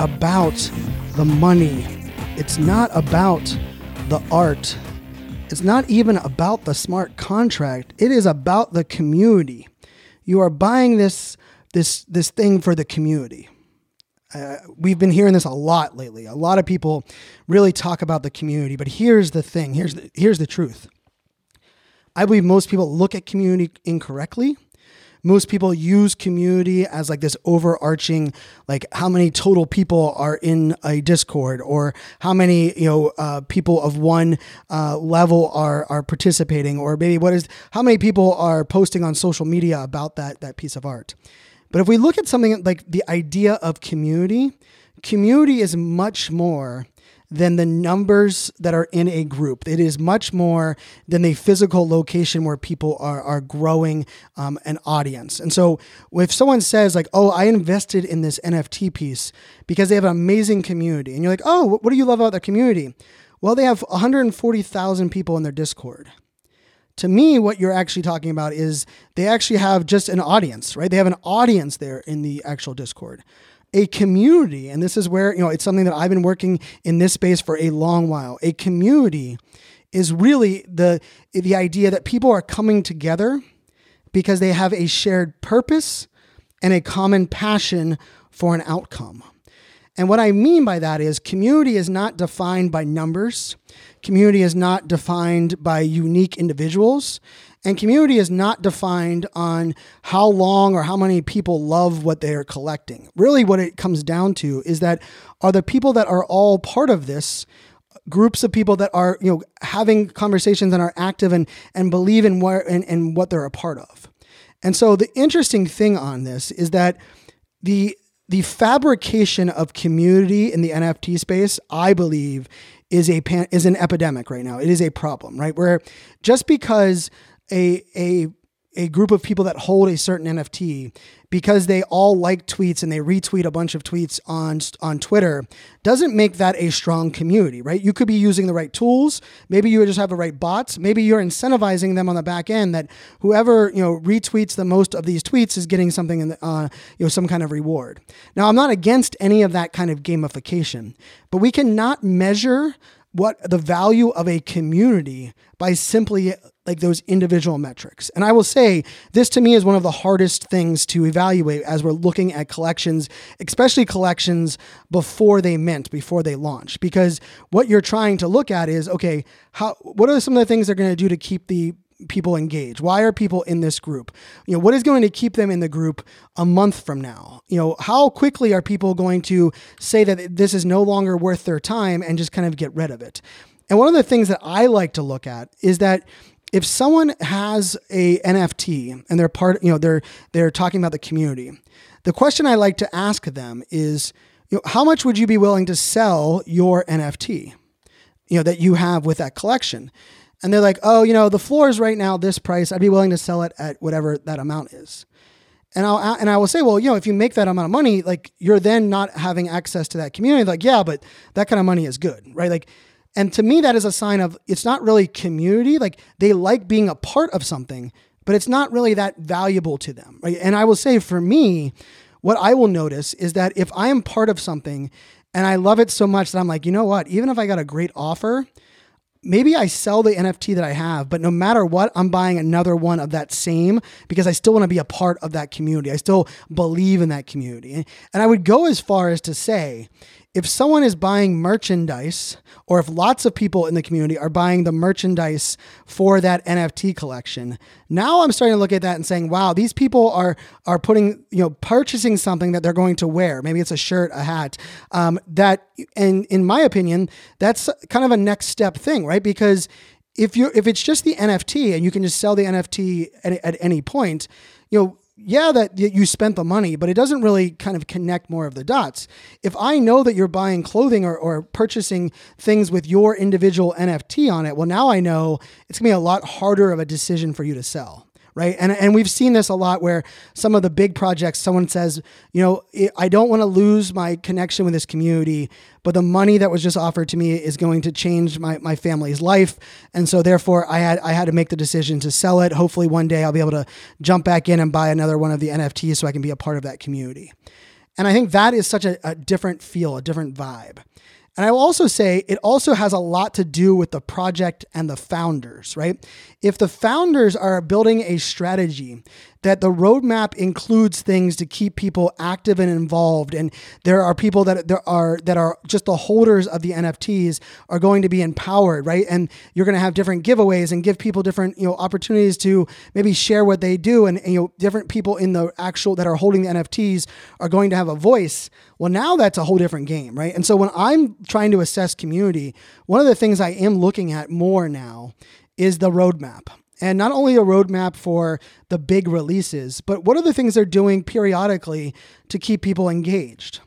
About the money. It's not about the art. It's not even about the smart contract. It is about the community. You are buying this this this thing for the community. Uh, we've been hearing this a lot lately. A lot of people really talk about the community, but here's the thing. Here's the, here's the truth. I believe most people look at community incorrectly most people use community as like this overarching like how many total people are in a discord or how many you know uh, people of one uh, level are are participating or maybe what is how many people are posting on social media about that that piece of art. But if we look at something like the idea of community community is much more than the numbers that are in a group. It is much more than the physical location where people are, are growing um, an audience. And so if someone says, like, oh, I invested in this NFT piece because they have an amazing community, and you're like, oh, what do you love about their community? Well, they have 140,000 people in their Discord to me what you're actually talking about is they actually have just an audience right they have an audience there in the actual discord a community, and this is where, you know, it's something that I've been working in this space for a long while. A community is really the the idea that people are coming together because they have a shared purpose and a common passion for an outcome. And what I mean by that is community is not defined by numbers. Community is not defined by unique individuals. And community is not defined on how long or how many people love what they are collecting. Really, what it comes down to is that are the people that are all part of this groups of people that are you know having conversations and are active and and believe in what and, and what they're a part of. And so the interesting thing on this is that the the fabrication of community in the NFT space, I believe, is a pan, is an epidemic right now. It is a problem, right? Where just because a a a group of people that hold a certain NFT because they all like tweets and they retweet a bunch of tweets on on Twitter doesn't make that a strong community, right? You could be using the right tools, maybe you just have the right bots, maybe you're incentivizing them on the back end that whoever you know retweets the most of these tweets is getting something in the, uh, you know some kind of reward. Now, I'm not against any of that kind of gamification, but we cannot measure what the value of a community by simply like those individual metrics. And I will say this to me is one of the hardest things to evaluate as we're looking at collections, especially collections before they mint, before they launch, because what you're trying to look at is okay, how what are some of the things they're going to do to keep the people engage? Why are people in this group? You know, what is going to keep them in the group a month from now? You know, how quickly are people going to say that this is no longer worth their time and just kind of get rid of it? And one of the things that I like to look at is that if someone has a NFT and they're part, you know, they're they're talking about the community, the question I like to ask them is, you know, how much would you be willing to sell your NFT, you know, that you have with that collection? And they're like, oh, you know, the floor is right now this price. I'd be willing to sell it at whatever that amount is. And I'll and I will say, well, you know, if you make that amount of money, like you're then not having access to that community. Like, yeah, but that kind of money is good, right? Like and to me, that is a sign of it's not really community. Like they like being a part of something, but it's not really that valuable to them. Right? And I will say for me, what I will notice is that if I am part of something and I love it so much that I'm like, you know what, even if I got a great offer, maybe I sell the NFT that I have, but no matter what, I'm buying another one of that same because I still want to be a part of that community. I still believe in that community. And I would go as far as to say, if someone is buying merchandise or if lots of people in the community are buying the merchandise for that NFT collection, now I'm starting to look at that and saying, wow, these people are are putting, you know, purchasing something that they're going to wear. Maybe it's a shirt, a hat. Um, that and in my opinion, that's kind of a next step thing, right? Because if you if it's just the NFT and you can just sell the NFT at, at any point, you know, yeah, that you spent the money, but it doesn't really kind of connect more of the dots. If I know that you're buying clothing or, or purchasing things with your individual NFT on it, well, now I know it's gonna be a lot harder of a decision for you to sell right? And and we've seen this a lot where some of the big projects, someone says, you know, I don't want to lose my connection with this community, but the money that was just offered to me is going to change my, my family's life, and so therefore I had I had to make the decision to sell it. Hopefully one day I'll be able to jump back in and buy another one of the NFTs so I can be a part of that community. And I think that is such a, a different feel, a different vibe. And I will also say it also has a lot to do with the project and the founders, right? If the founders are building a strategy that the roadmap includes things to keep people active and involved, and there are people that there are that are just the holders of the NFTs are going to be empowered, right? And you're going to have different giveaways and give people different you know opportunities to maybe share what they do, and, and you know different people in the actual that are holding the NFTs are going to have a voice. Well, now that's a whole different game, right? And so when I'm trying to assess community, one of the things I am looking at more now is the roadmap. And not only a roadmap for the big releases, but what are the things they're doing periodically to keep people engaged?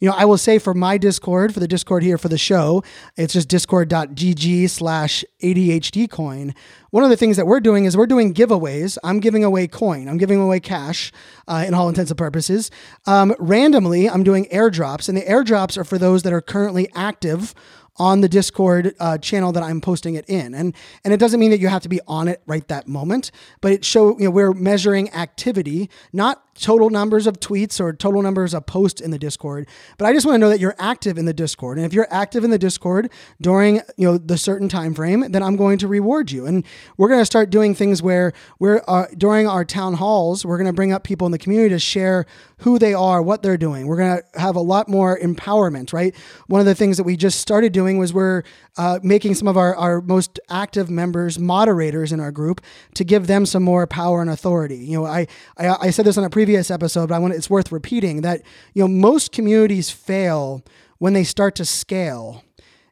You know, I will say for my Discord, for the Discord here for the show, it's just discord.gg slash ADHD coin. One of the things that we're doing is we're doing giveaways. I'm giving away coin, I'm giving away cash uh, in all intents and purposes. Um, randomly, I'm doing airdrops, and the airdrops are for those that are currently active on the Discord uh, channel that I'm posting it in. And and it doesn't mean that you have to be on it right that moment, but it show you know we're measuring activity, not total numbers of tweets or total numbers of posts in the Discord. But I just want to know that you're active in the Discord. And if you're active in the Discord during you know the certain time frame, then I'm going to reward you. And we're going to start doing things where we're uh, during our town halls, we're going to bring up people in the community to share who they are, what they're doing. We're going to have a lot more empowerment, right? One of the things that we just started doing was we're uh, making some of our, our most active members moderators in our group to give them some more power and authority. You know, I, I, I said this on a previous previous episode, but I want it's worth repeating that you know most communities fail when they start to scale.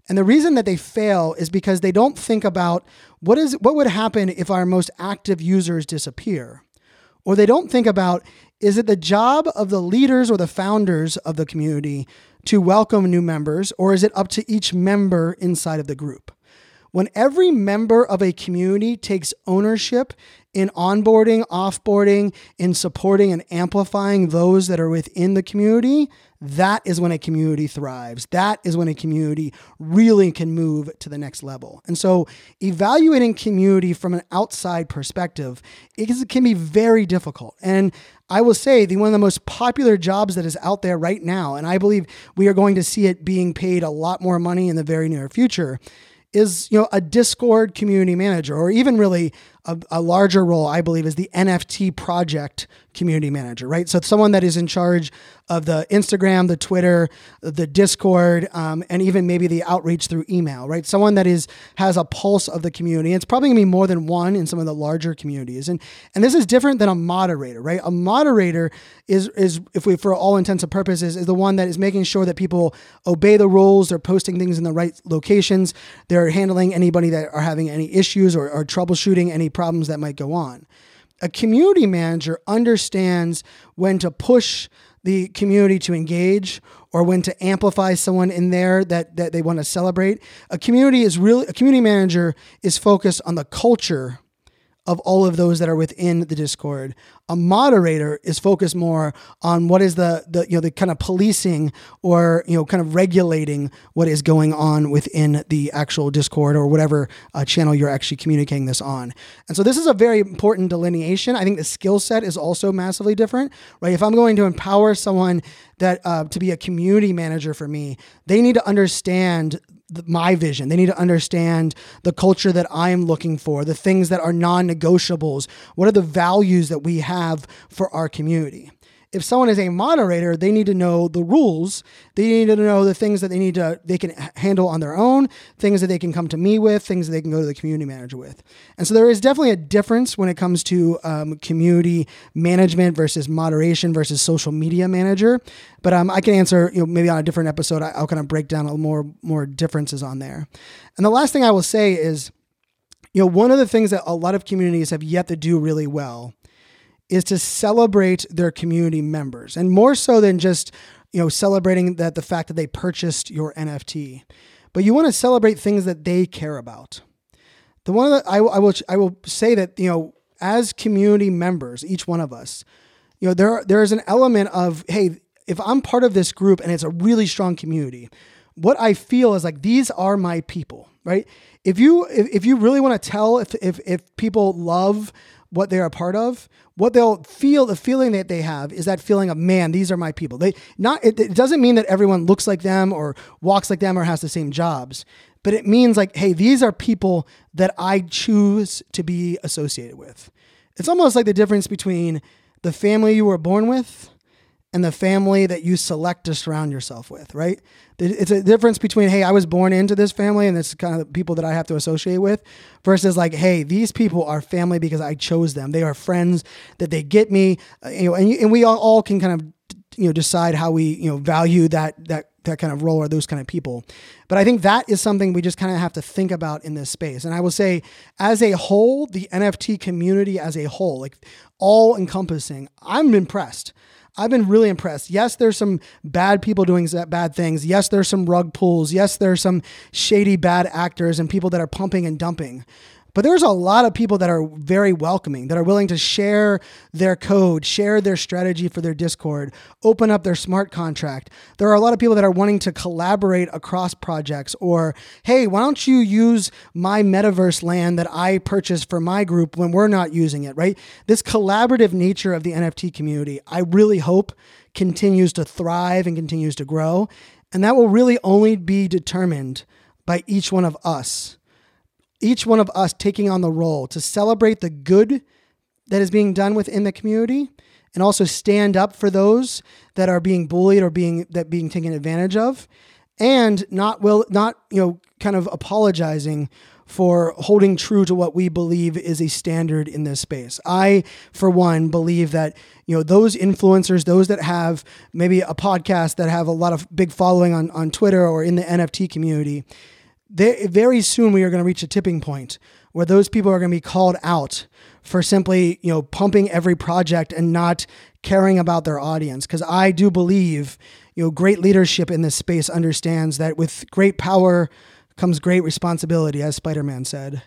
And the reason that they fail is because they don't think about what is what would happen if our most active users disappear. Or they don't think about is it the job of the leaders or the founders of the community to welcome new members or is it up to each member inside of the group? When every member of a community takes ownership in onboarding, offboarding, in supporting and amplifying those that are within the community, that is when a community thrives. That is when a community really can move to the next level. And so, evaluating community from an outside perspective it can be very difficult. And I will say the one of the most popular jobs that is out there right now, and I believe we are going to see it being paid a lot more money in the very near future, is you know a Discord community manager, or even really a, a, larger role, I believe, is the NFT project community manager, right? So someone that is in charge of the Instagram, the Twitter, the Discord, um, and even maybe the outreach through email, right? Someone that is has a pulse of the community. It's probably gonna be more than one in some of the larger communities, and and this is different than a moderator, right? A moderator is is if we for all intents and purposes is the one that is making sure that people obey the rules, they're posting things in the right locations, they're handling anybody that are having any issues or, or troubleshooting any problems that might go on. A community manager understands when to push the community to engage or when to amplify someone in there that, that they want to celebrate. A community is really a community manager is focused on the culture of all of those that are within the Discord. A moderator is focused more on what is the the you know the kind of policing or you know kind of regulating what is going on within the actual Discord or whatever uh, channel you're actually communicating this on. And so this is a very important delineation. I think the skill set is also massively different, right? If I'm going to empower someone that uh, to be a community manager for me, they need to understand my vision. They need to understand the culture that I'm looking for, the things that are non negotiables. What are the values that we have for our community? If someone is a moderator, they need to know the rules. They need to know the things that they need to they can handle on their own, things that they can come to me with, things that they can go to the community manager with. And so there is definitely a difference when it comes to um, community management versus moderation versus social media manager. But um, I can answer, you know, maybe on a different episode, I'll kind of break down a little more more differences on there. And the last thing I will say is, you know, one of the things that a lot of communities have yet to do really well is to celebrate their community members and more so than just you know celebrating that the fact that they purchased your nft but you want to celebrate things that they care about. The one that I, I will i will say that you know as community members each one of us you know there there is an element of hey if i'm part of this group and it's a really strong community what i feel is like these are my people right? If you if, if you really want to tell if, if if people love what they're a part of, what they'll feel, the feeling that they have is that feeling of, man, these are my people. They not, it, it doesn't mean that everyone looks like them or walks like them or has the same jobs, but it means like, hey, these are people that I choose to be associated with. It's almost like the difference between the family you were born with and the family that you select to surround yourself with, right? It's a difference between, hey, I was born into this family and is kind of the people that I have to associate with, versus like, hey, these people are family because I chose them. They are friends that they get me, uh, you know, and, and we all, all can kind of, you know, decide how we, you know, value that, that, that kind of role or those kind of people. But I think that is something we just kind of have to think about in this space. And I will say, as a whole, the NFT community as a whole, like all encompassing, I'm impressed. I've been really impressed. Yes, there's some bad people doing bad things. Yes, there's some rug pulls. Yes, there's some shady bad actors and people that are pumping and dumping. But there's a lot of people that are very welcoming, that are willing to share their code, share their strategy for their Discord, open up their smart contract. There are a lot of people that are wanting to collaborate across projects or, hey, why don't you use my metaverse land that I purchased for my group when we're not using it, right? This collaborative nature of the NFT community, I really hope continues to thrive and continues to grow. And that will really only be determined by each one of us each one of us taking on the role to celebrate the good that is being done within the community and also stand up for those that are being bullied or being that being taken advantage of and not will not you know kind of apologizing for holding true to what we believe is a standard in this space. I, for one, believe that you know those influencers, those that have maybe a podcast that have a lot of big following on on Twitter or in the NFT community, they, very soon we are going to reach a tipping point where those people are going to be called out for simply, you know, pumping every project and not caring about their audience. Because I do believe, you know, great leadership in this space understands that with great power comes great responsibility, as Spider Man said.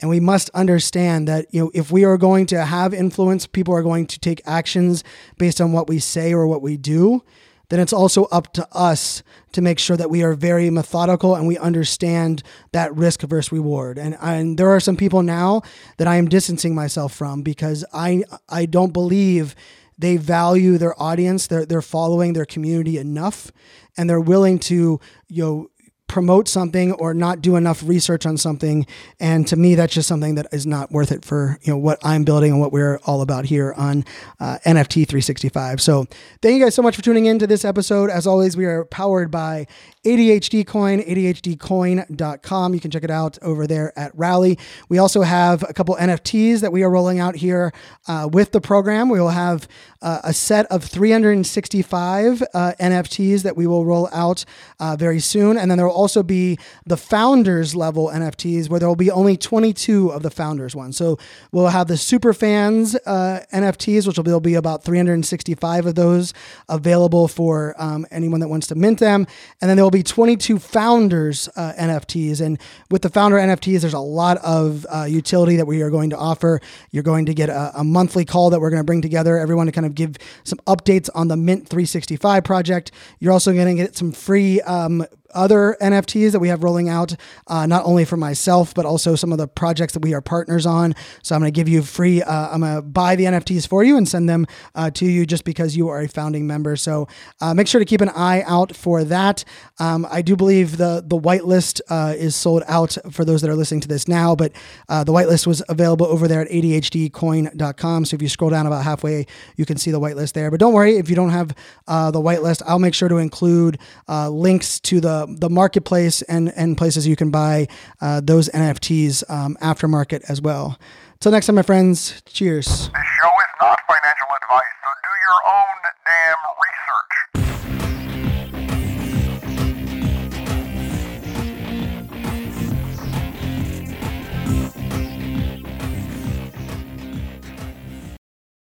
And we must understand that, you know, if we are going to have influence, people are going to take actions based on what we say or what we do then it's also up to us to make sure that we are very methodical and we understand that risk versus reward. And, and there are some people now that I am distancing myself from because I I don't believe they value their audience, their their following, their community enough, and they're willing to you know promote something or not do enough research on something and to me that's just something that is not worth it for you know what i'm building and what we're all about here on uh, nft 365 so thank you guys so much for tuning in to this episode as always we are powered by ADHD Coin, ADHDcoin.com. You can check it out over there at Rally. We also have a couple NFTs that we are rolling out here uh, with the program. We will have uh, a set of 365 uh, NFTs that we will roll out uh, very soon. And then there will also be the founders level NFTs where there will be only 22 of the founders ones. So we'll have the super fans uh, NFTs, which will be about 365 of those available for um, anyone that wants to mint them. And then there will be 22 founders uh, NFTs. And with the founder NFTs, there's a lot of uh, utility that we are going to offer. You're going to get a, a monthly call that we're going to bring together everyone to kind of give some updates on the Mint 365 project. You're also going to get some free um, other NFTs that we have rolling out, uh, not only for myself, but also some of the projects that we are partners on. So I'm going to give you free, uh, I'm going to buy the NFTs for you and send them uh, to you just because you are a founding member. So uh, make sure to keep an eye out for that. Um, I do believe the, the whitelist uh, is sold out for those that are listening to this now, but uh, the whitelist was available over there at ADHDcoin.com. So if you scroll down about halfway, you can see the whitelist there. But don't worry, if you don't have the whitelist, I'll make sure to include links to the, the marketplace and, and places you can buy uh, those NFTs um, aftermarket as well. Till next time, my friends, cheers. This show is not financial advice, so do your own damn research.